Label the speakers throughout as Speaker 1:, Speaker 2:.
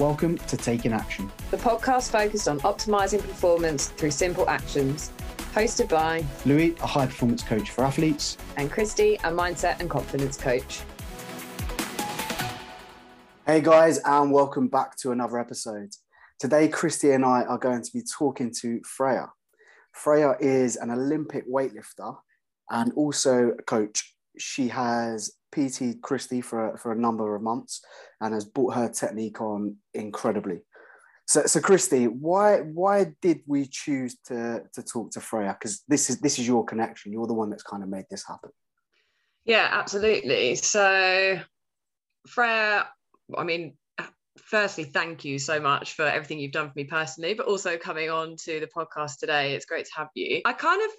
Speaker 1: Welcome to Taking Action,
Speaker 2: the podcast focused on optimizing performance through simple actions. Hosted by
Speaker 1: Louis, a high performance coach for athletes,
Speaker 2: and Christy, a mindset and confidence coach.
Speaker 1: Hey guys, and welcome back to another episode. Today, Christy and I are going to be talking to Freya. Freya is an Olympic weightlifter and also a coach. She has PT Christy for, for a number of months and has brought her technique on incredibly. So, so Christy, why why did we choose to to talk to Freya? Because this is this is your connection. You're the one that's kind of made this happen.
Speaker 2: Yeah, absolutely. So, Freya, I mean, firstly, thank you so much for everything you've done for me personally, but also coming on to the podcast today. It's great to have you. I kind of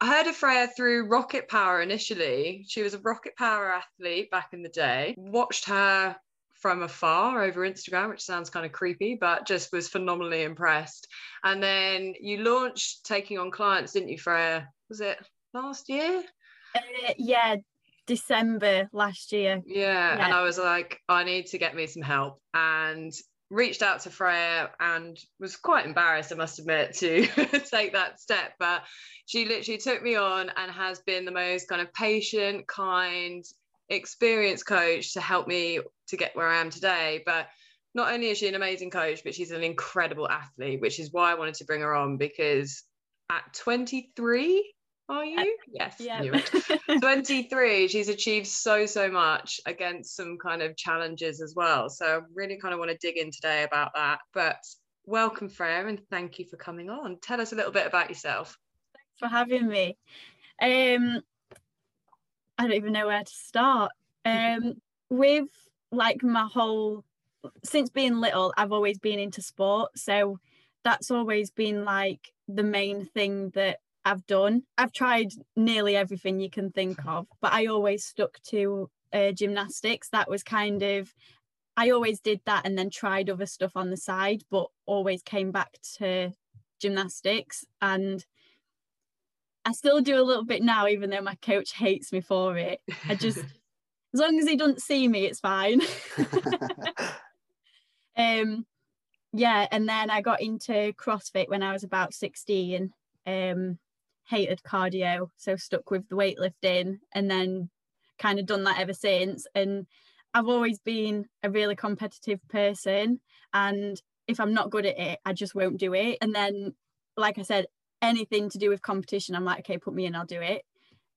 Speaker 2: I heard of Freya through Rocket Power initially. She was a Rocket Power athlete back in the day. Watched her from afar over Instagram, which sounds kind of creepy, but just was phenomenally impressed. And then you launched taking on clients, didn't you, Freya? Was it last year?
Speaker 3: Uh, yeah, December last year.
Speaker 2: Yeah, yeah, and I was like, I need to get me some help. And reached out to Freya and was quite embarrassed, I must admit, to take that step. But she literally took me on and has been the most kind of patient, kind, experienced coach to help me to get where I am today. But not only is she an amazing coach, but she's an incredible athlete, which is why I wanted to bring her on because at 23, are you? Uh, yes. Yeah. 23. She's achieved so, so much against some kind of challenges as well. So I really kind of want to dig in today about that. But welcome, Freya, and thank you for coming on. Tell us a little bit about yourself.
Speaker 3: Thanks for having me. Um, I don't even know where to start. Um, with like my whole, since being little, I've always been into sport. So that's always been like the main thing that I've done. I've tried nearly everything you can think of, but I always stuck to uh, gymnastics. That was kind of, I always did that and then tried other stuff on the side, but always came back to gymnastics. And I still do a little bit now, even though my coach hates me for it. I just, as long as he doesn't see me, it's fine. um, yeah, and then I got into CrossFit when I was about 16. Um, hated cardio, so stuck with the weightlifting and then kind of done that ever since. And I've always been a really competitive person. And if I'm not good at it, I just won't do it. And then, like I said, anything to do with competition, I'm like, okay, put me in, I'll do it.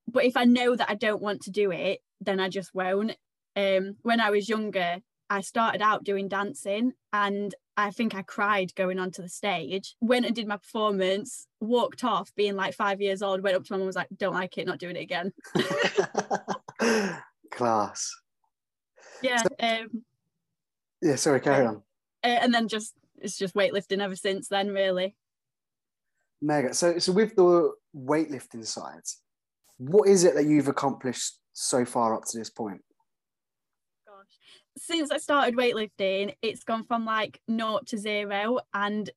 Speaker 3: But if I know that I don't want to do it, then I just won't. Um, when I was younger, I started out doing dancing and I think I cried going onto the stage. Went and did my performance, walked off being like five years old, went up to my mum and was like, don't like it, not doing it again.
Speaker 1: Class.
Speaker 3: Yeah. So, um,
Speaker 1: yeah, sorry, carry on.
Speaker 3: Uh, and then just, it's just weightlifting ever since then, really.
Speaker 1: Mega. So, so with the weightlifting side, what is it that you've accomplished so far up to this point?
Speaker 3: Since I started weightlifting, it's gone from like naught to zero and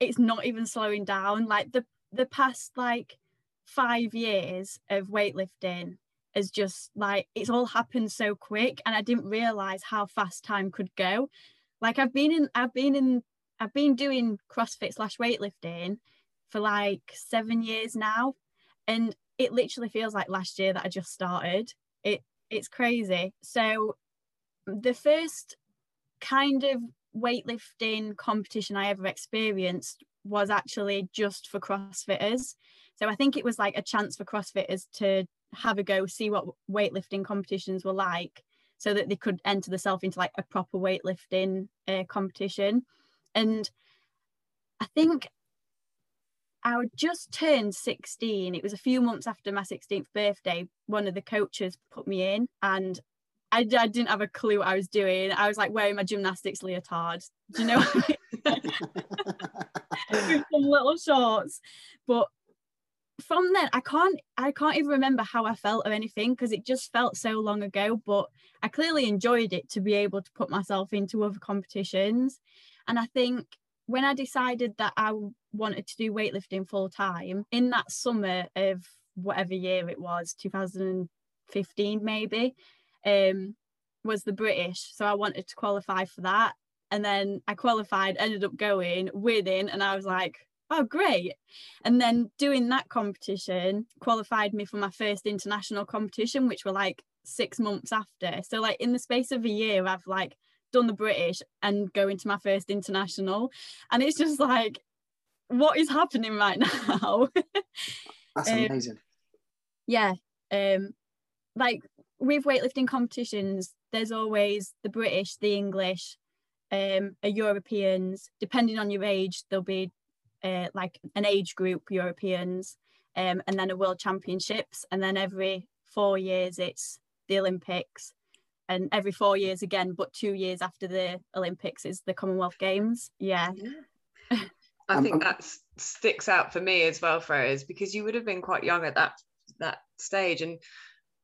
Speaker 3: it's not even slowing down. Like the the past like five years of weightlifting has just like it's all happened so quick and I didn't realize how fast time could go. Like I've been in I've been in I've been doing CrossFit slash weightlifting for like seven years now. And it literally feels like last year that I just started. It it's crazy. So the first kind of weightlifting competition I ever experienced was actually just for CrossFitters. So I think it was like a chance for CrossFitters to have a go, see what weightlifting competitions were like, so that they could enter themselves into like a proper weightlifting uh, competition. And I think I just turned 16. It was a few months after my 16th birthday. One of the coaches put me in, and I, I didn't have a clue what I was doing. I was like wearing my gymnastics leotard. Do you know? I mean? With some little shorts. But from then I can't I can't even remember how I felt or anything because it just felt so long ago. But I clearly enjoyed it to be able to put myself into other competitions. And I think when I decided that I wanted to do weightlifting full time in that summer of whatever year it was, 2015 maybe, um, was the British. So I wanted to qualify for that. And then I qualified, ended up going, winning, and I was like, oh, great. And then doing that competition qualified me for my first international competition, which were like six months after. So, like, in the space of a year, I've like done the British and going to my first international. And it's just like, what is happening right now?
Speaker 1: That's um, amazing.
Speaker 3: Yeah. Um, like with weightlifting competitions, there's always the British, the English, um, a Europeans. Depending on your age, there'll be uh, like an age group Europeans, um, and then a World Championships, and then every four years it's the Olympics, and every four years again, but two years after the Olympics is the Commonwealth Games. Yeah.
Speaker 2: yeah. I think that sticks out for me as well, Freya, because you would have been quite young at that that stage, and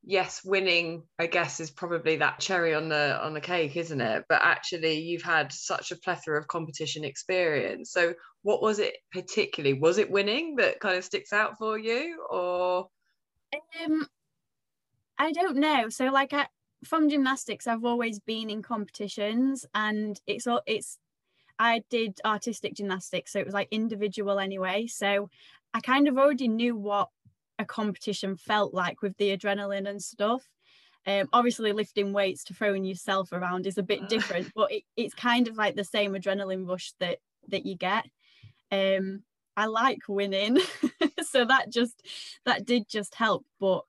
Speaker 2: yes, winning, I guess, is probably that cherry on the on the cake, isn't it? But actually, you've had such a plethora of competition experience. So, what was it particularly? Was it winning that kind of sticks out for you, or?
Speaker 3: Um, I don't know. So, like, I, from gymnastics, I've always been in competitions, and it's all it's. I did artistic gymnastics, so it was like individual anyway. So I kind of already knew what a competition felt like with the adrenaline and stuff. Um, obviously, lifting weights to throwing yourself around is a bit different, but it, it's kind of like the same adrenaline rush that that you get. Um, I like winning, so that just that did just help. But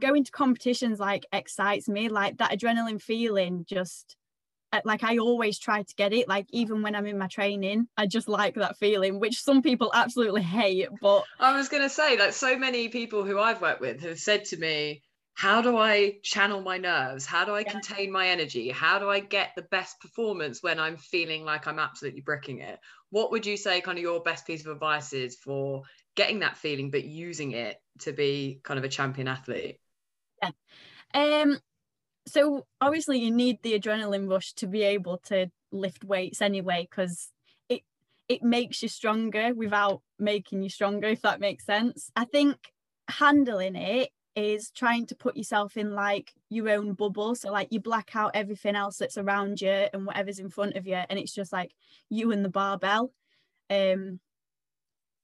Speaker 3: going to competitions like excites me, like that adrenaline feeling just like I always try to get it. Like even when I'm in my training, I just like that feeling, which some people absolutely hate. But
Speaker 2: I was gonna say, like so many people who I've worked with have said to me, how do I channel my nerves? How do I yeah. contain my energy? How do I get the best performance when I'm feeling like I'm absolutely bricking it? What would you say kind of your best piece of advice is for getting that feeling but using it to be kind of a champion athlete?
Speaker 3: Yeah. Um so obviously you need the adrenaline rush to be able to lift weights anyway because it it makes you stronger without making you stronger if that makes sense. I think handling it is trying to put yourself in like your own bubble. So like you black out everything else that's around you and whatever's in front of you and it's just like you and the barbell. Um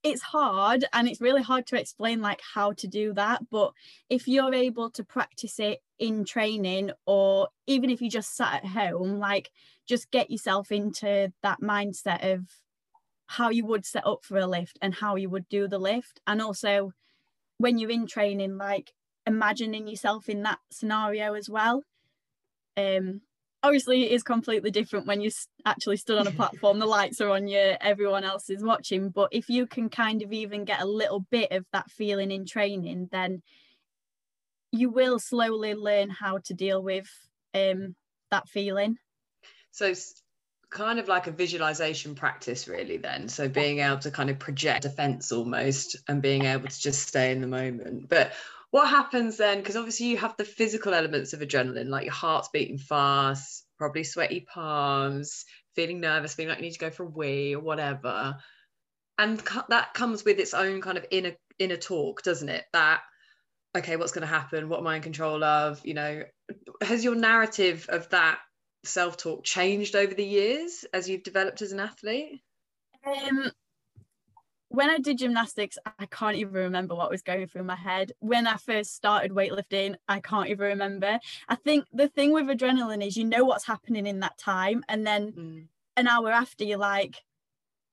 Speaker 3: it's hard and it's really hard to explain like how to do that but if you're able to practice it in training or even if you just sat at home like just get yourself into that mindset of how you would set up for a lift and how you would do the lift. And also when you're in training like imagining yourself in that scenario as well. Um obviously it is completely different when you actually stood on a platform the lights are on you everyone else is watching but if you can kind of even get a little bit of that feeling in training then you will slowly learn how to deal with um, that feeling.
Speaker 2: So it's kind of like a visualization practice really then. So being able to kind of project defense almost and being able to just stay in the moment. But what happens then? Because obviously you have the physical elements of adrenaline like your heart's beating fast probably sweaty palms feeling nervous feeling like you need to go for a wee or whatever. And that comes with its own kind of inner inner talk doesn't it? That okay what's going to happen? What am i in control of? You know has your narrative of that self-talk changed over the years as you've developed as an athlete?
Speaker 3: Um when I did gymnastics, I can't even remember what was going through my head. When I first started weightlifting, I can't even remember. I think the thing with adrenaline is you know what's happening in that time, and then mm. an hour after you're like,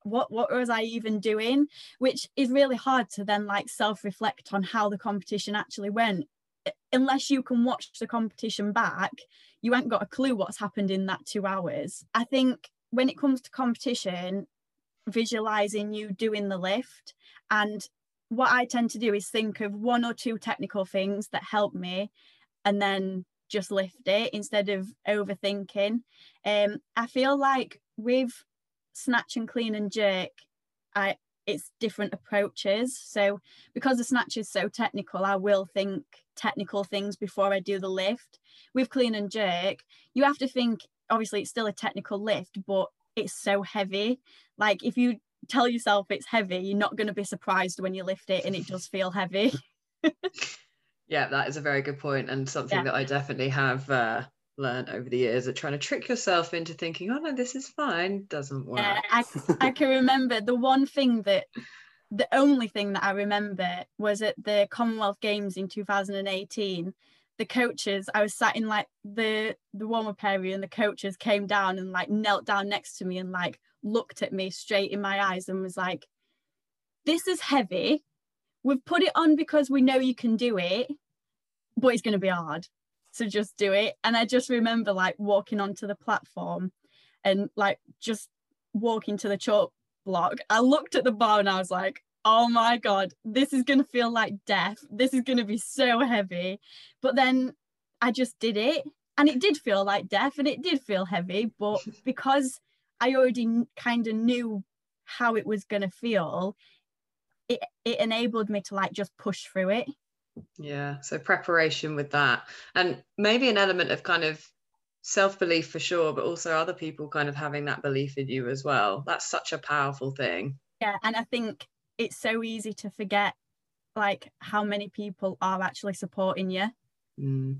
Speaker 3: what what was I even doing? Which is really hard to then like self-reflect on how the competition actually went. Unless you can watch the competition back, you ain't got a clue what's happened in that two hours. I think when it comes to competition, visualizing you doing the lift and what I tend to do is think of one or two technical things that help me and then just lift it instead of overthinking. Um, I feel like with snatch and clean and jerk, I it's different approaches. So because the snatch is so technical, I will think technical things before I do the lift. With clean and jerk, you have to think obviously it's still a technical lift, but it's so heavy. Like if you tell yourself it's heavy, you're not going to be surprised when you lift it and it does feel heavy.
Speaker 2: yeah, that is a very good point and something yeah. that I definitely have uh, learned over the years that trying to trick yourself into thinking, oh no, this is fine, doesn't work.
Speaker 3: Yeah, I, I can remember the one thing that the only thing that I remember was at the Commonwealth Games in 2018. The coaches, I was sat in like the the warm up area, and the coaches came down and like knelt down next to me and like looked at me straight in my eyes and was like, "This is heavy. We've put it on because we know you can do it, but it's going to be hard. So just do it." And I just remember like walking onto the platform and like just walking to the chalk block. I looked at the bar and I was like, oh my God, this is going to feel like death. This is going to be so heavy. But then I just did it and it did feel like death and it did feel heavy. But because I already kind of knew how it was going to feel, it, it enabled me to like just push through it.
Speaker 2: Yeah. So preparation with that. And maybe an element of kind of self belief for sure, but also other people kind of having that belief in you as well. That's such a powerful thing.
Speaker 3: Yeah. And I think it's so easy to forget like how many people are actually supporting you.
Speaker 2: Mm.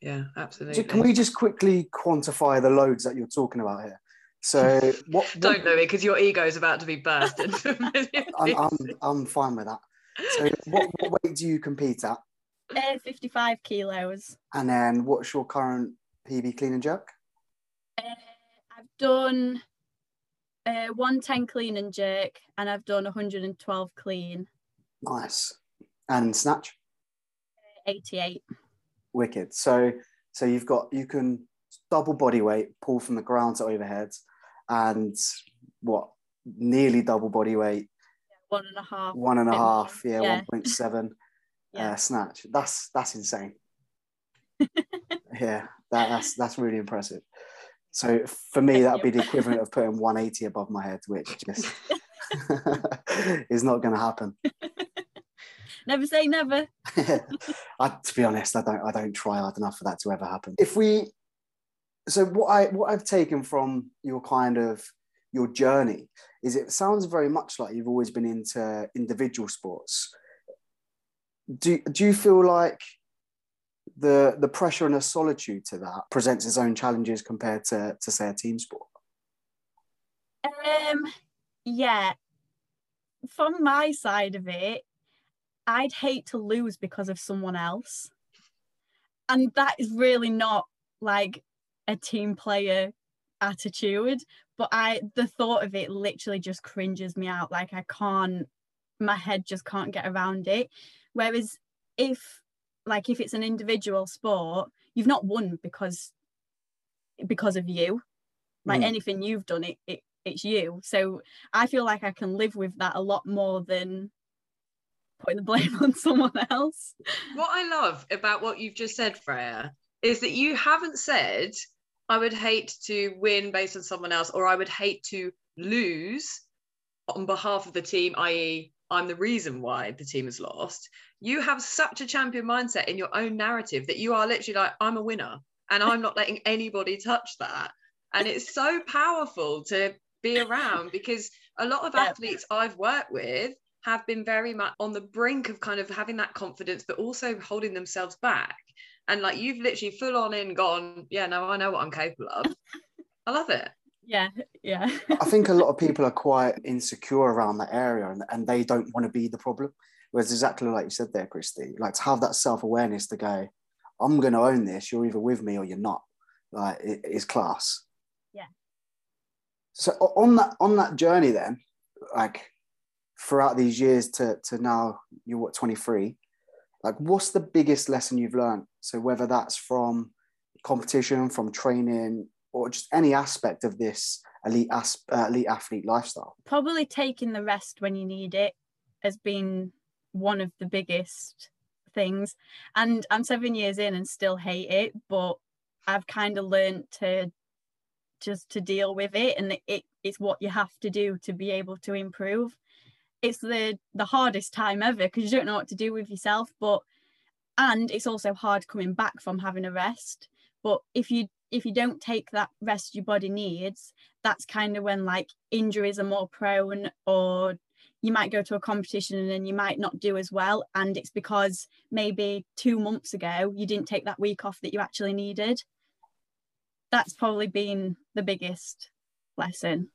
Speaker 2: Yeah, absolutely.
Speaker 1: So can we just quickly quantify the loads that you're talking about here? So what? what
Speaker 2: Don't Louis, because your ego is about to be burst into
Speaker 1: I'm, I'm, I'm fine with that. So what, what weight do you compete at?
Speaker 3: Uh, 55 kilos.
Speaker 1: And then what's your current PB clean and jerk?
Speaker 3: Uh, I've done uh, 110 clean and jerk, and I've done 112 clean.
Speaker 1: Nice. And snatch?
Speaker 3: 88.
Speaker 1: Wicked. So so you've got you can double body weight, pull from the ground to overhead, and what nearly double body weight.
Speaker 3: One and a half.
Speaker 1: One and a half, yeah,
Speaker 3: Yeah.
Speaker 1: one point seven
Speaker 3: Yeah.
Speaker 1: uh, snatch. That's that's insane. yeah, that, that's that's really impressive. So for me, that would be the equivalent of putting 180 above my head, which just is not going to happen.
Speaker 3: Never say never.
Speaker 1: I, to be honest, I don't I don't try hard enough for that to ever happen. If we, so what I what I've taken from your kind of your journey is it sounds very much like you've always been into individual sports. Do do you feel like the the pressure and the solitude to that presents its own challenges compared to to say a team sport?
Speaker 3: Um, yeah. From my side of it, I'd hate to lose because of someone else. And that is really not like a team player attitude. But I the thought of it literally just cringes me out. Like I can't my head just can't get around it. Whereas if like if it's an individual sport, you've not won because because of you. Like
Speaker 1: Mm.
Speaker 3: anything you've done, it, it it's you. So I feel like I can live with that a lot more than putting the blame on someone else.
Speaker 2: What I love about what you've just said, Freya, is that you haven't said, I would hate to win based on someone else, or I would hate to lose on behalf of the team, i.e., I'm the reason why the team has lost. You have such a champion mindset in your own narrative that you are literally like, I'm a winner and I'm not letting anybody touch that. And it's so powerful to be around because a lot of athletes I've worked with have been very much on the brink of kind of having that confidence, but also holding themselves back. And like you've literally full on in gone, yeah, no, I know what I'm capable of. I love it.
Speaker 3: Yeah, yeah.
Speaker 1: I think a lot of people are quite insecure around that area and, and they don't want to be the problem. Whereas exactly like you said there, Christy, like to have that self-awareness to go, I'm gonna own this, you're either with me or you're not. Like it is class.
Speaker 3: Yeah.
Speaker 1: So on that on that journey then, like throughout these years to to now you're what 23, like what's the biggest lesson you've learned? So whether that's from competition, from training, or just any aspect of this elite uh, elite athlete lifestyle.
Speaker 3: Probably taking the rest when you need it has been one of the biggest things. And I'm seven years in and still hate it, but I've kind of learned to just to deal with it and it, it's what you have to do to be able to improve. It's the the hardest time ever because you don't know what to do with yourself, but and it's also hard coming back from having a rest. But if you if you don't take that rest your body needs, that's kind of when like injuries are more prone or you might go to a competition and then you might not do as well and it's because maybe two months ago you didn't take that week off that you actually needed that's probably been the biggest lesson.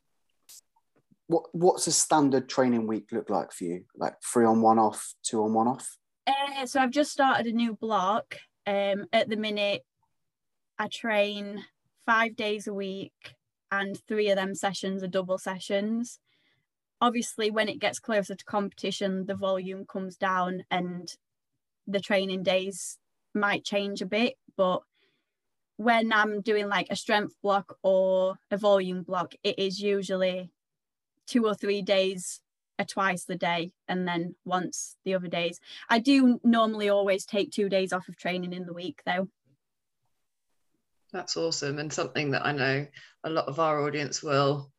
Speaker 1: What What's a standard training week look like for you? Like three on one off, two on one off?
Speaker 3: Uh, so I've just started a new block. Um, at the minute, I train five days a week, and three of them sessions are double sessions. Obviously, when it gets closer to competition, the volume comes down and the training days might change a bit. But when I'm doing like a strength block or a volume block, it is usually two or three days a twice the day and then once the other days. I do normally always take two days off of training in the week though.
Speaker 2: That's awesome and something that I know a lot of our audience will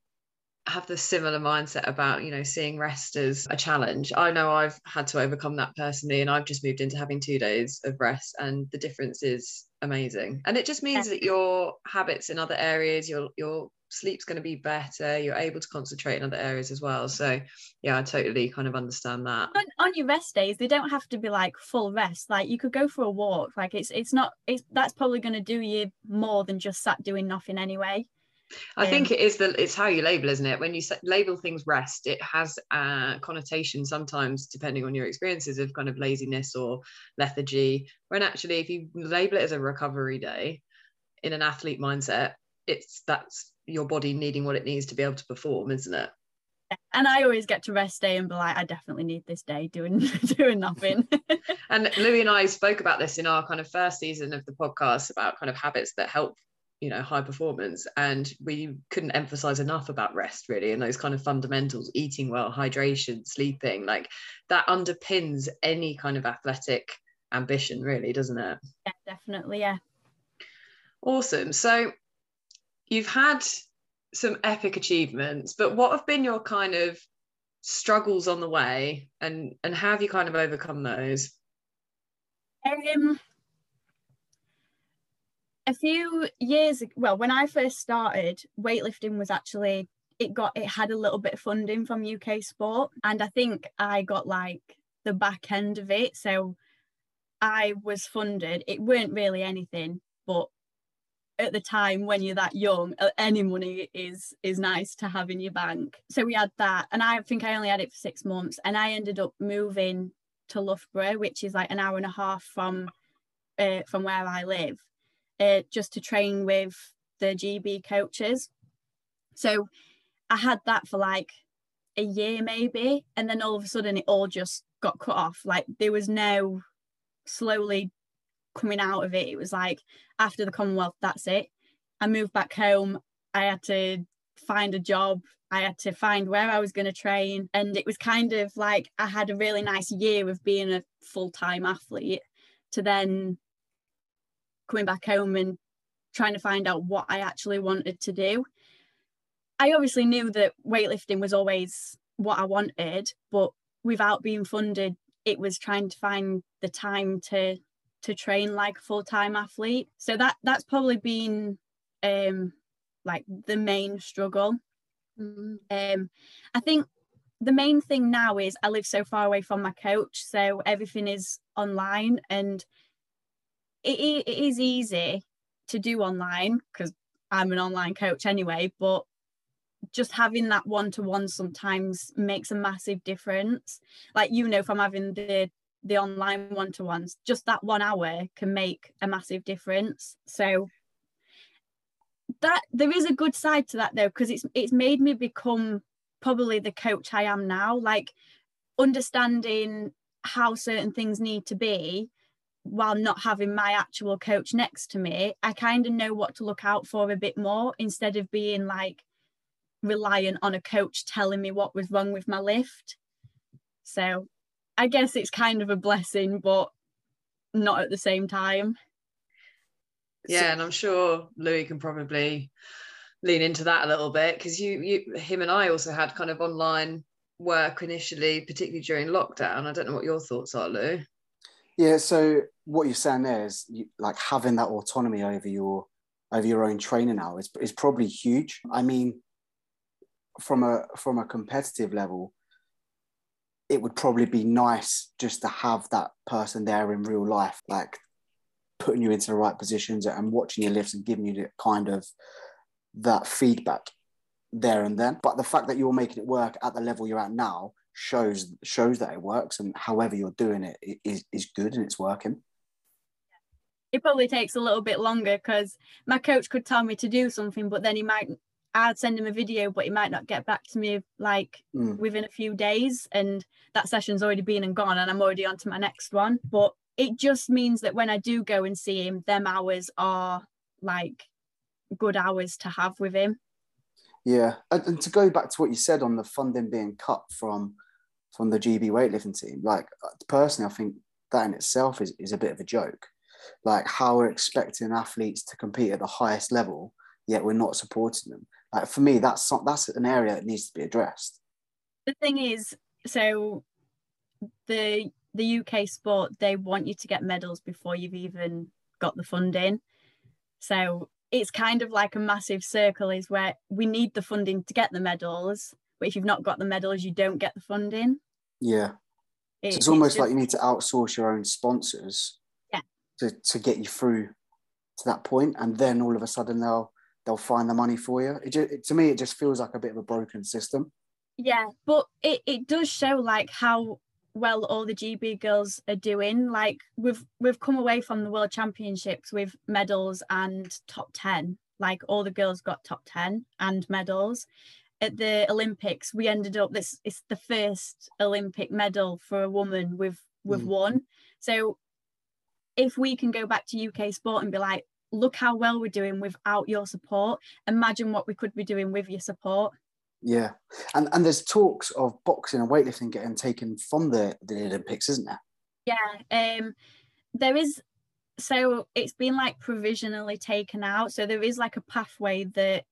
Speaker 2: have the similar mindset about you know seeing rest as a challenge. I know i've had to overcome that personally and i've just moved into having two days of rest and the difference is amazing. And it just means that your habits in other areas your your sleep's going to be better you're able to concentrate in other areas as well. So yeah i totally kind of understand that.
Speaker 3: On, on your rest days they don't have to be like full rest. Like you could go for a walk. Like it's it's not it's that's probably going to do you more than just sat doing nothing anyway
Speaker 2: I um, think it is the it's how you label, isn't it? When you label things rest, it has a connotation sometimes, depending on your experiences of kind of laziness or lethargy. When actually, if you label it as a recovery day, in an athlete mindset, it's that's your body needing what it needs to be able to perform, isn't it?
Speaker 3: and I always get to rest day and be like, I definitely need this day doing doing nothing.
Speaker 2: and Louis and I spoke about this in our kind of first season of the podcast about kind of habits that help you know high performance and we couldn't emphasize enough about rest really and those kind of fundamentals eating well hydration sleeping like that underpins any kind of athletic ambition really doesn't it?
Speaker 3: Yeah definitely yeah.
Speaker 2: Awesome. So you've had some epic achievements but what have been your kind of struggles on the way and and how have you kind of overcome those?
Speaker 3: Um a few years well when i first started weightlifting was actually it got it had a little bit of funding from uk sport and i think i got like the back end of it so i was funded. It weren't really anything but at the time when you're that young uh, any money is is nice to have in your bank. So we had that and i think i only had it for six months and i ended up moving to loughborough which is like an hour and a half from uh, from where i live uh, just to train with the GB coaches. So I had that for like a year maybe, and then all of a sudden it all just got cut off. Like there was no slowly coming out of it. It was like after the Commonwealth, that's it. I moved back home. I had to find a job. I had to find where I was going to train. And it was kind of like I had a really nice year of being a full time athlete to then coming back home and trying to find out what I actually wanted to do. I obviously knew that weightlifting was always what I wanted, but without being funded, it was trying to find the time to to train like a full-time athlete. So that that's probably been um like the main struggle. Mm-hmm. Um I think the main thing now is I live so far away from my coach, so everything is online and it, it is easy to do online because I'm an online coach anyway, but just having that one to one sometimes makes a massive difference. Like you know, from having the the online one to ones, just that one hour can make a massive difference. So that there is a good side to that though, because it's it's made me become probably the coach I am now. Like understanding how certain things need to be while not having my actual coach next to me, I kind of know what to look out for a bit more instead of being like reliant on a coach telling me what was wrong with my lift. So I guess it's kind of a blessing, but not at the same time.
Speaker 2: Yeah, so, and I'm sure Louis can probably lean into that a little bit because you, you, him and I also had kind of online work initially, particularly during lockdown. I don't know what your thoughts are, Lou.
Speaker 1: Yeah. So what you're saying there is you, like having that autonomy over your over your own training now is, is probably huge. I mean, from a from a competitive level, it would probably be nice just to have that person there in real life, like putting you into the right positions and watching your lifts and giving you the kind of that feedback there and then. But the fact that you're making it work at the level you're at now shows shows that it works and however you're doing it is, is good and it's working.
Speaker 3: It probably takes a little bit longer because my coach could tell me to do something, but then he might I'd send him a video, but he might not get back to me like mm. within a few days. And that session's already been and gone, and I'm already on to my next one. But it just means that when I do go and see him, them hours are like good hours to have with him.
Speaker 1: Yeah, and, and to go back to what you said on the funding being cut from from the GB weightlifting team, like uh, personally, I think that in itself is, is a bit of a joke. Like how we're expecting athletes to compete at the highest level, yet we're not supporting them. Like for me, that's that's an area that needs to be addressed.
Speaker 3: The thing is, so the the UK sport they want you to get medals before you've even got the funding. So it's kind of like a massive circle is where we need the funding to get the medals, but if you've not got the medals, you don't get the funding.
Speaker 1: Yeah. It, so it's almost it's just, like you need to outsource your own sponsors
Speaker 3: yeah.
Speaker 1: to, to get you through to that point, and then all of a sudden they'll they'll find the money for you. It, just, it to me, it just feels like a bit of a broken system.
Speaker 3: Yeah, but it, it does show like how well all the GB girls are doing. Like we've we've come away from the World Championships with medals and top ten. Like all the girls got top ten and medals. At the Olympics, we ended up this is the first Olympic medal for a woman with with mm. won. So if we can go back to UK sport and be like, look how well we're doing without your support. Imagine what we could be doing with your support.
Speaker 1: Yeah, and and there's talks of boxing and weightlifting getting taken from the the Olympics, isn't there?
Speaker 3: Yeah, um, there is. So it's been like provisionally taken out. So there is like a pathway that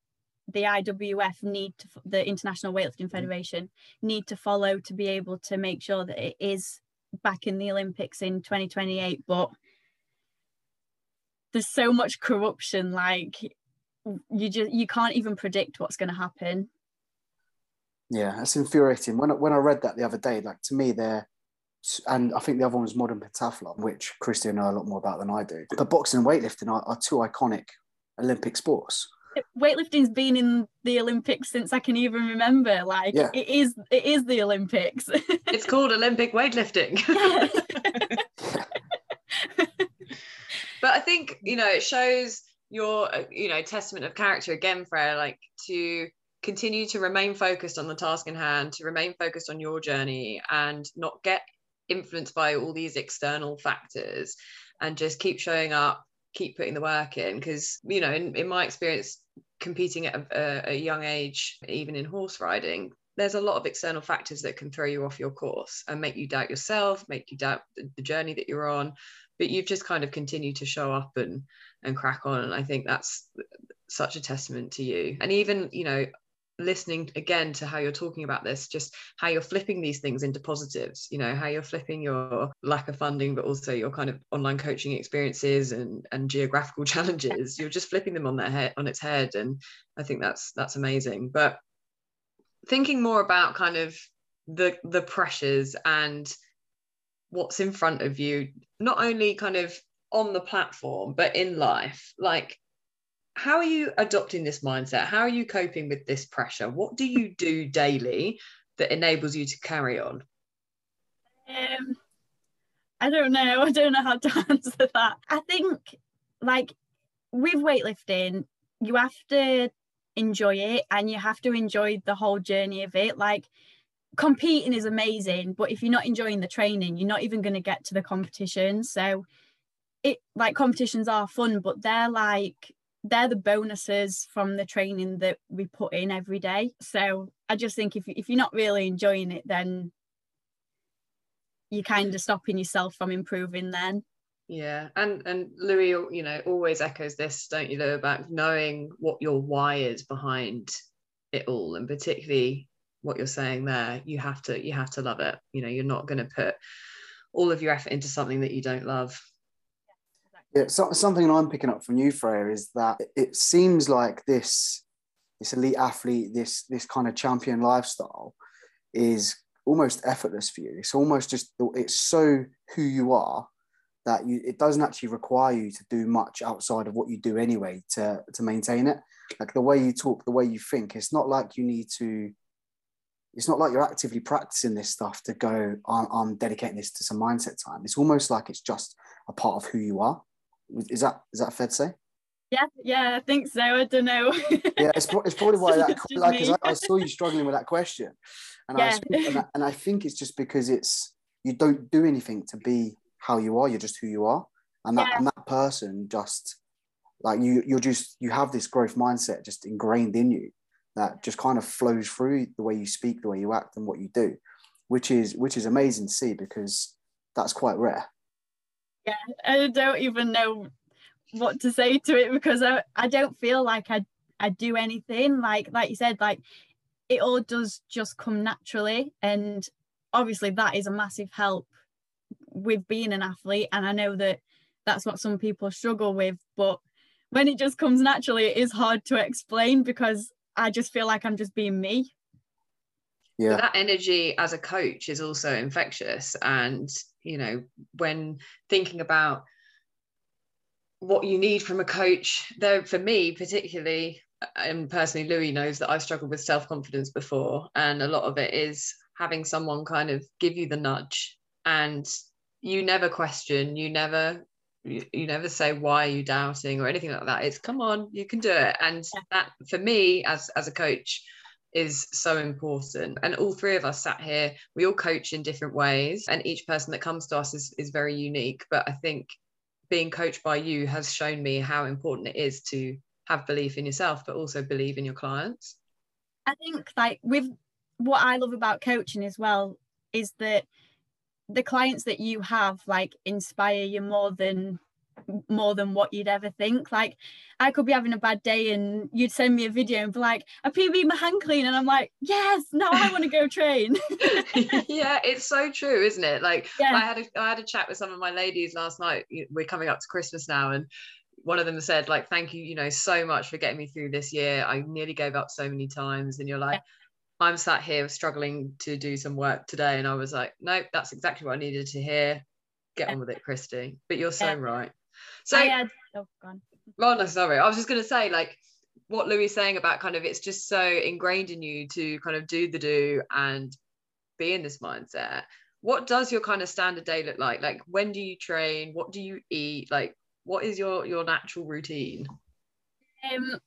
Speaker 3: the IWF need to, the International Weightlifting mm. Federation need to follow to be able to make sure that it is back in the Olympics in 2028. But there's so much corruption like you just you can't even predict what's going to happen
Speaker 1: yeah that's infuriating when I, when I read that the other day like to me they're and I think the other one was modern pentathlon, which Christian know a lot more about than I do. But boxing and weightlifting are, are two iconic Olympic sports.
Speaker 3: Weightlifting's been in the Olympics since I can even remember. Like yeah. it is, it is the Olympics.
Speaker 2: it's called Olympic weightlifting. but I think you know it shows your uh, you know testament of character again, Freya, like to continue to remain focused on the task in hand, to remain focused on your journey, and not get influenced by all these external factors, and just keep showing up, keep putting the work in. Because you know, in, in my experience, competing at a, a young age, even in horse riding, there's a lot of external factors that can throw you off your course and make you doubt yourself, make you doubt the, journey that you're on but you've just kind of continued to show up and and crack on and i think that's such a testament to you and even you know listening again to how you're talking about this just how you're flipping these things into positives you know how you're flipping your lack of funding but also your kind of online coaching experiences and and geographical challenges you're just flipping them on their head on its head and i think that's that's amazing but thinking more about kind of the the pressures and what's in front of you, not only kind of on the platform, but in life. Like, how are you adopting this mindset? How are you coping with this pressure? What do you do daily that enables you to carry on?
Speaker 3: Um, I don't know. I don't know how to answer that. I think, like, with weightlifting, you have to enjoy it and you have to enjoy the whole journey of it. Like, competing is amazing, but if you're not enjoying the training, you're not even going to get to the competition. So it like competitions are fun, but they're like they're the bonuses from the training that we put in every day. So I just think if if you're not really enjoying it, then you're kind of stopping yourself from improving then.
Speaker 2: Yeah, and and Louis, you know, always echoes this, don't you, Lou, about knowing what your why is behind it all, and particularly what you're saying there you have to you have to love it you know you're not going to put all of your effort into something that you don't love
Speaker 1: yeah so, something i'm picking up from you freya is that it seems like this this elite athlete this this kind of champion lifestyle is almost effortless for you. It's almost just it's so who you are that you it doesn't actually require you to do much outside of what you do anyway to to maintain it. Like the way you talk the way you think it's not like you need to it's not like you're actively practicing this stuff to go I'm, I'm dedicating this to some mindset time. It's almost like it's just a part of who you are is that is that fair to say?
Speaker 3: Yeah yeah i think so. I don't know.
Speaker 1: Yeah it's, it's probably why that like I, I, saw you struggling with that question. And, yeah. I, and, I, and i think it's just because it's you don't do anything to be how you are you're just who you are. And that yeah. and that person just like you you're just you have this growth mindset just ingrained in you that just kind of flows through the way you speak the way you act and what you do which is which is amazing to see because that's quite rare
Speaker 3: yeah i don't even know what to say to it because i, I don't feel like i i do anything. Like like you said like it all does just come naturally. And obviously that is a massive help with being an athlete. And i know that that's what some people struggle with but when it just comes naturally it is hard to explain because i just feel like i'm just being me.
Speaker 2: Yeah. That energy as a coach is also infectious. And you know when thinking about what you need from a coach though for me particularly and personally louis knows that i've struggled with self-confidence before and a lot of it is having someone kind of give you the nudge and you never question you never you, you never say why are you doubting? or anything like that. It's come on you can do it. And that for me as as a coach is so important. And all three of us sat here we all coach in different ways and each person that comes to us is, is very unique. But i think being coached by you has shown me how important it is to have belief in yourself but also believe in your clients.
Speaker 3: I think like with what i love about coaching as well is that the clients that you have like inspire you more than more than what you'd ever think. Like I could be having a bad day and you'd send me a video and be like, I PB my hang clean. And I'm like, yes, now I want to go train.
Speaker 2: yeah, it's so true, isn't it? Like yeah. I had a I had a chat with some of my ladies last night. We're coming up to Christmas now and one of them said like thank you you know so much for getting me through this year i nearly gave up so many times and you're like I'm sat here struggling to do some work today. And I was like, nope, that's exactly what I needed to hear. Get on with it, Christy. But you're so yeah. right. So, had, oh, gone. Oh, no, sorry. I was just going to say, like, what Louis saying about kind of it's just so ingrained in you to kind of do the do and be in this mindset. What does your kind of standard day look like? Like, when do you train? What do you eat? Like, what is your your natural routine?
Speaker 3: Um,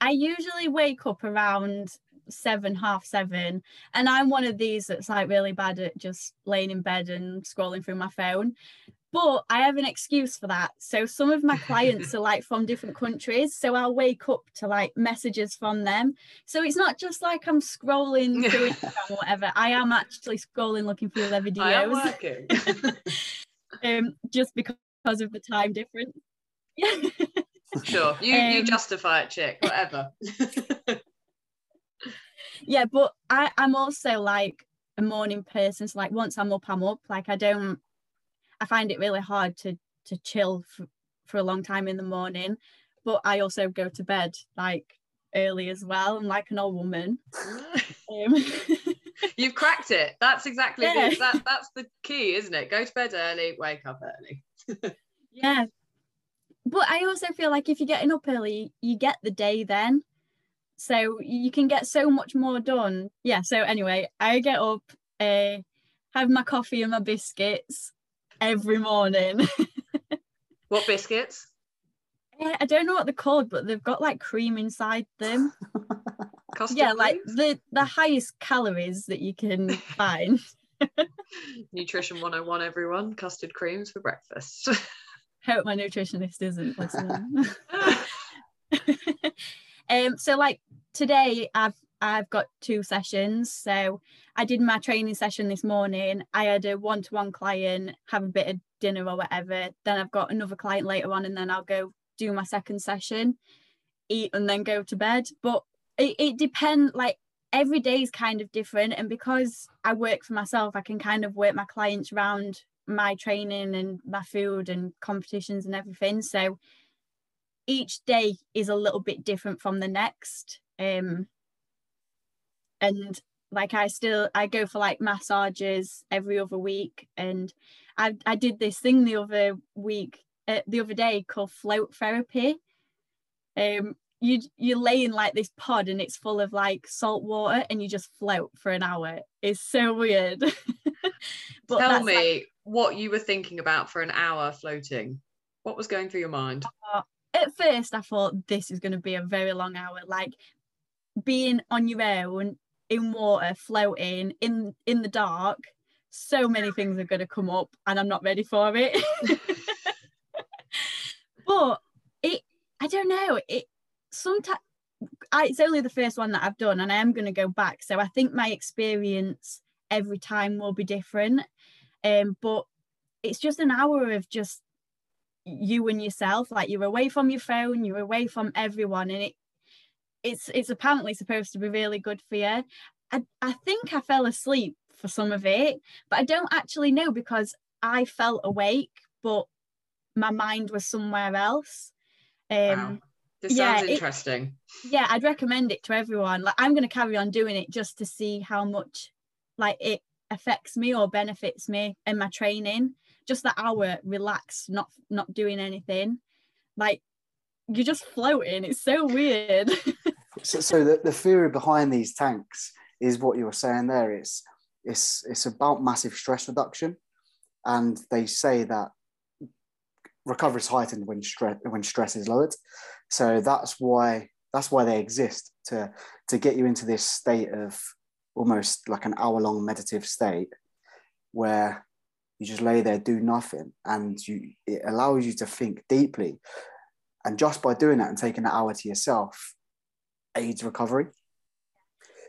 Speaker 3: I usually wake up around seven, half seven. And I'm one of these that's like really bad at just laying in bed and scrolling through my phone. But I have an excuse for that. So some of my clients are like from different countries. So I'll wake up to like messages from them. So it's not just like I'm scrolling through Instagram or whatever. I am actually scrolling looking through their videos. um, just because of the time difference. Yeah.
Speaker 2: sure. You um, you justify it, chick, whatever
Speaker 3: yeah but I, i'm also like a morning person so like once i'm up i'm up like i don't i find it really hard to to chill for, for a long time in the morning but i also go to bed like early as well. I'm like an old woman.
Speaker 2: Um, you've cracked it. That's exactly yeah. that that's the key isn't it? Go to bed early wake up early.
Speaker 3: Yeah. But i also feel like if you're getting up early you get the day then. So you can get so much more done. Yeah so anyway i get up uh, have my coffee and my biscuits every morning.
Speaker 2: What biscuits?
Speaker 3: Yeah, i don't know what they're called but they've got like cream inside them. Custard yeah creams? like the the highest calories that you can find.
Speaker 2: Nutrition 101 everyone. Custard creams for breakfast.
Speaker 3: Hope my nutritionist isn't listening. Um so like today I've I've got two sessions. So I did my training session this morning. I had a one-to-one client, have a bit of dinner or whatever. Then I've got another client later on, and then I'll go do my second session, eat, and then go to bed. But it, it depends. Like every day is kind of different, and because I work for myself, I can kind of work my clients around my training and my food and competitions and everything. So each day is a little bit different from the next um and like I still I go for like massages every other week and I, I did this thing the other week, uh, the other day called float therapy. Um, you you lay in like this pod and it's full of like salt water and you just float for an hour. It's so weird.
Speaker 2: but Tell me like, what you were thinking about for an hour floating. What was going through your mind?
Speaker 3: Uh, at first, I thought this is going to be a very long hour. Like being on your own in water, floating in in the dark. So many things are going to come up, and I'm not ready for it. but it, I don't know. It sometimes it's only the first one that I've done, and I am going to go back. So I think my experience every time will be different. Um, but it's just an hour of just you and yourself. Like you're away from your phone, you're away from everyone, and it it's it's apparently supposed to be really good for you. I, I think I fell asleep for some of it, but I don't actually know because I felt awake, but my mind was somewhere else. Um,
Speaker 2: wow. This sounds interesting.
Speaker 3: It, yeah, I'd recommend it to everyone. Like I'm going to carry on doing it just to see how much like it affects me or benefits me in my training. Just that hour, relax, not not doing anything. Like you're just floating. It's so weird.
Speaker 1: so, so the, the theory behind these tanks is what you were saying there. It's it's it's about massive stress reduction, and they say that recovery is heightened when stress when stress is lowered. So that's why that's why they exist to to get you into this state of almost like an hour long meditative state where you just lay there do nothing and you it allows you to think deeply and just by doing that and taking that hour to yourself aids recovery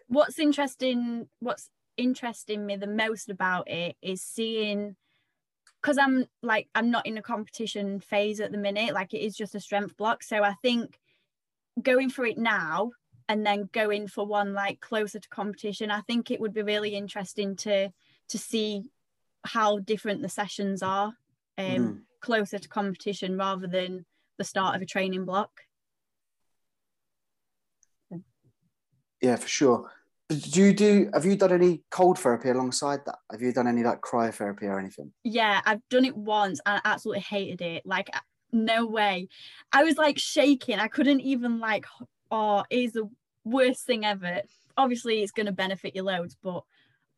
Speaker 3: what's interesting what's interesting me the most about it is seeing because i'm like i'm not in a competition phase at the minute like it is just a strength block so i think going for it now and then going for one like closer to competition i think it would be really interesting to to see how different the sessions are um, mm. closer to competition rather than the start of a training block?
Speaker 1: Yeah for sure. Do you do have you done any cold therapy alongside that? Have you done any like cryotherapy or anything?
Speaker 3: Yeah i've done it once and i absolutely hated it. Like no way. I was like shaking. I couldn't even like oh it is the worst thing ever. Obviously it's going to benefit your loads but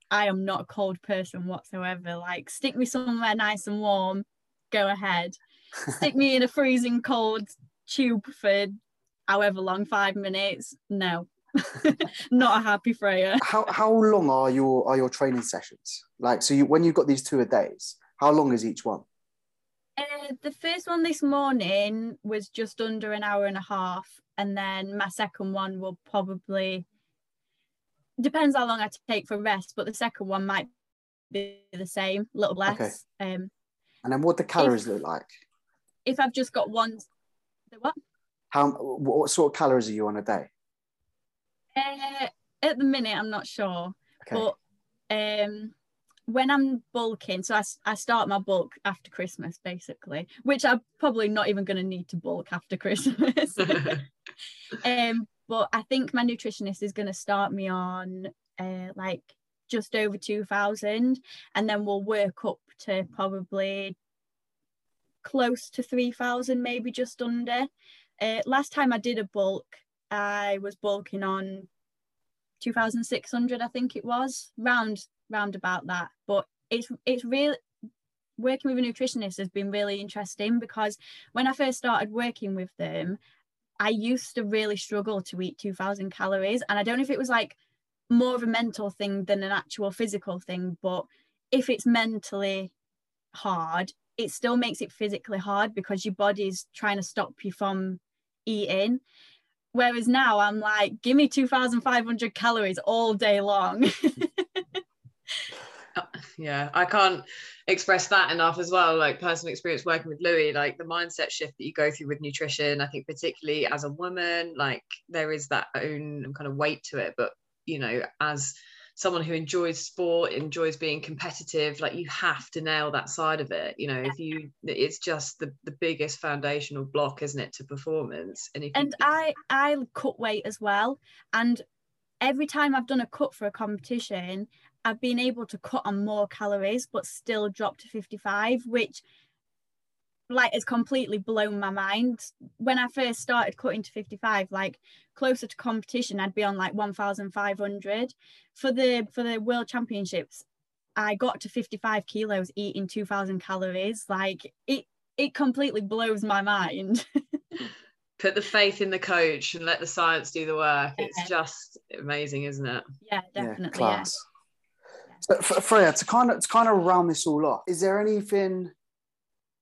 Speaker 3: i am not a cold person whatsoever. Like stick me somewhere nice and warm go ahead stick me in a freezing cold tube for however long five minutes no not a happy Freya.
Speaker 1: How how long are your are your training sessions? Like, so you when you've got these two a days, how long is each one?
Speaker 3: Uh, the first one this morning was just under an hour and a half, and then my second one will probably depends how long I take for rest, but the second one might be the same, a little less. Okay. Um,
Speaker 1: and then what the calories if, look like?
Speaker 3: If I've just got one, what?
Speaker 1: How what sort of calories are you on a day?
Speaker 3: Uh, at the minute, I'm not sure, okay. but um, when I'm bulking, so I, I start my bulk after Christmas, basically, which I'm probably not even going to need to bulk after Christmas. um, but I think my nutritionist is going to start me on uh, like just over 2000 and then we'll work up to probably close to 3000 maybe just under uh, last time i did a bulk I was bulking on 2,600, I think it was, round round about that. But it's it's really working with a nutritionist has been really interesting because when I first started working with them, I used to really struggle to eat 2,000 calories, and I don't know if it was like more of a mental thing than an actual physical thing, but if it's mentally hard, it still makes it physically hard because your body's trying to stop you from eating. Whereas now I'm like, give me 2,500 calories all day long.
Speaker 2: Uh, yeah, I can't express that enough as well. Like personal experience working with Louis, like the mindset shift that you go through with nutrition. I think particularly as a woman, like there is that own kind of weight to it. But you know, as someone who enjoys sport enjoys being competitive like you have to nail that side of it you know if you it's just the, the biggest foundational block isn't it to performance
Speaker 3: and
Speaker 2: if
Speaker 3: and
Speaker 2: you,
Speaker 3: i i cut weight as well and every time i've done a cut for a competition I've been able to cut on more calories but still drop to 55, which like has completely blown my mind. When I first started cutting to 55, like closer to competition, I'd be on like 1,500. For the for the world championships, I got to 55 kilos eating 2,000 calories. Like it it completely blows my mind.
Speaker 2: Put the faith in the coach and let the science do the work. Yeah. It's just amazing, isn't it?
Speaker 3: Yeah, definitely. Yeah, class.
Speaker 1: Yeah. So, Freya, to kind of to kind of round this all off, is there anything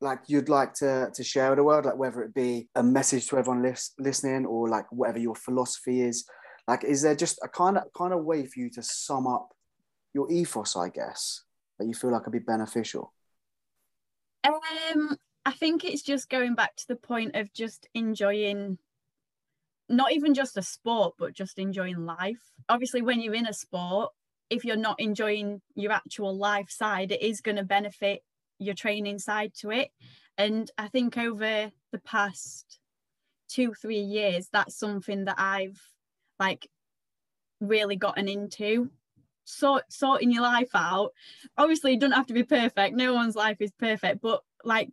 Speaker 1: like you'd like to to share with the world, like whether it be a message to everyone lis- listening or like whatever your philosophy is? Like, is there just a kind of kind of way for you to sum up your ethos, I guess, that you feel like could be beneficial?
Speaker 3: Um, I think it's just going back to the point of just enjoying not even just a sport, but just enjoying life. Obviously, when you're in a sport, if you're not enjoying your actual life side, it is going to benefit your training side to it. And I think over the past two, three years, that's something that I've like really gotten into. Sort sorting your life out. Obviously, it don't have to be perfect. No one's life is perfect, but like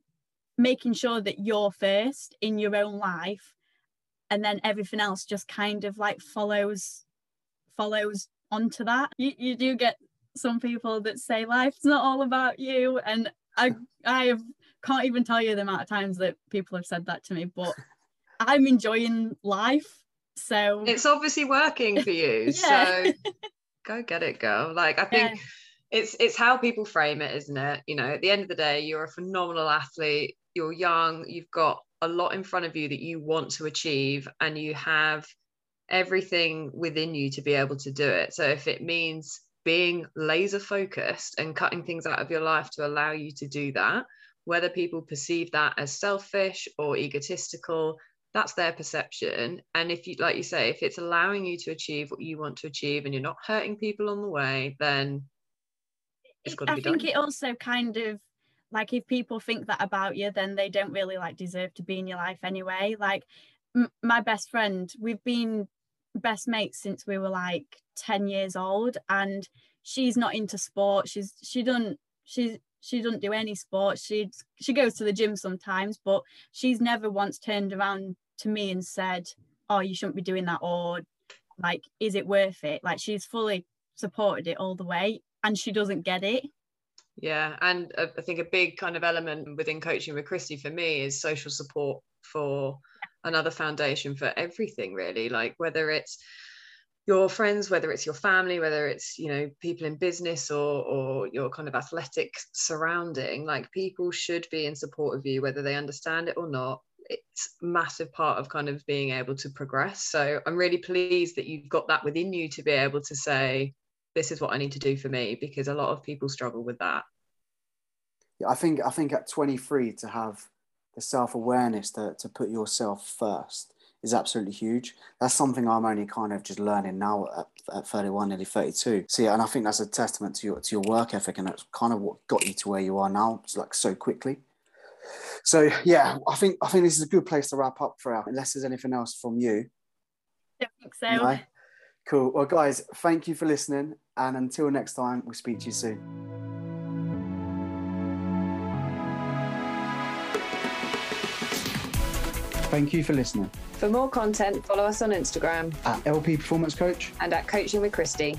Speaker 3: making sure that you're first in your own life and then everything else just kind of like follows follows onto that. You you do get some people that say life's not all about you and I I have, can't even tell you the amount of times that people have said that to me, but I'm enjoying life. So
Speaker 2: it's obviously working for you. So go get it, girl. Like I think yeah. it's it's how people frame it, isn't it? You know, at the end of the day, you're a phenomenal athlete. You're young. You've got a lot in front of you that you want to achieve, and you have everything within you to be able to do it. So if it means being laser focused and cutting things out of your life to allow you to do that, whether people perceive that as selfish or egotistical, that's their perception. And if you, like you say, if it's allowing you to achieve what you want to achieve and you're not hurting people on the way, then it's got to be
Speaker 3: I think it also kind of like if people think that about you, then they don't really like deserve to be in your life anyway. Like m- my best friend, we've been best mates since we were like 10 years old and she's not into sport she's she doesn't she she doesn't do any sport she she goes to the gym sometimes but she's never once turned around to me and said oh you shouldn't be doing that or like is it worth it? Like she's fully supported it all the way and she doesn't get it.
Speaker 2: Yeah and i think a big kind of element within coaching with christy for me is social support for another foundation for everything really. Like whether it's your friends whether it's your family whether it's you know people in business or or your kind of athletic surrounding like people should be in support of you whether they understand it or not. It's massive part of kind of being able to progress. So i'm really pleased that you've got that within you to be able to say this is what i need to do for me because a lot of people struggle with that.
Speaker 1: Yeah i think i think at 23 to have the self-awareness to, to put yourself first is absolutely huge. That's something I'm only kind of just learning now at, at 31, nearly 32. So yeah, and I think that's a testament to your to your work ethic, and that's kind of what got you to where you are now, it's like so quickly. So yeah, I think I think this is a good place to wrap up for our. unless there's anything else from you.
Speaker 3: I think so.
Speaker 1: Cool. Well, guys, thank you for listening, and until next time, we'll speak to you soon. Thank you for listening.
Speaker 2: For more content, follow us on Instagram
Speaker 1: at LP Performance Coach
Speaker 2: and at Coaching with Christy.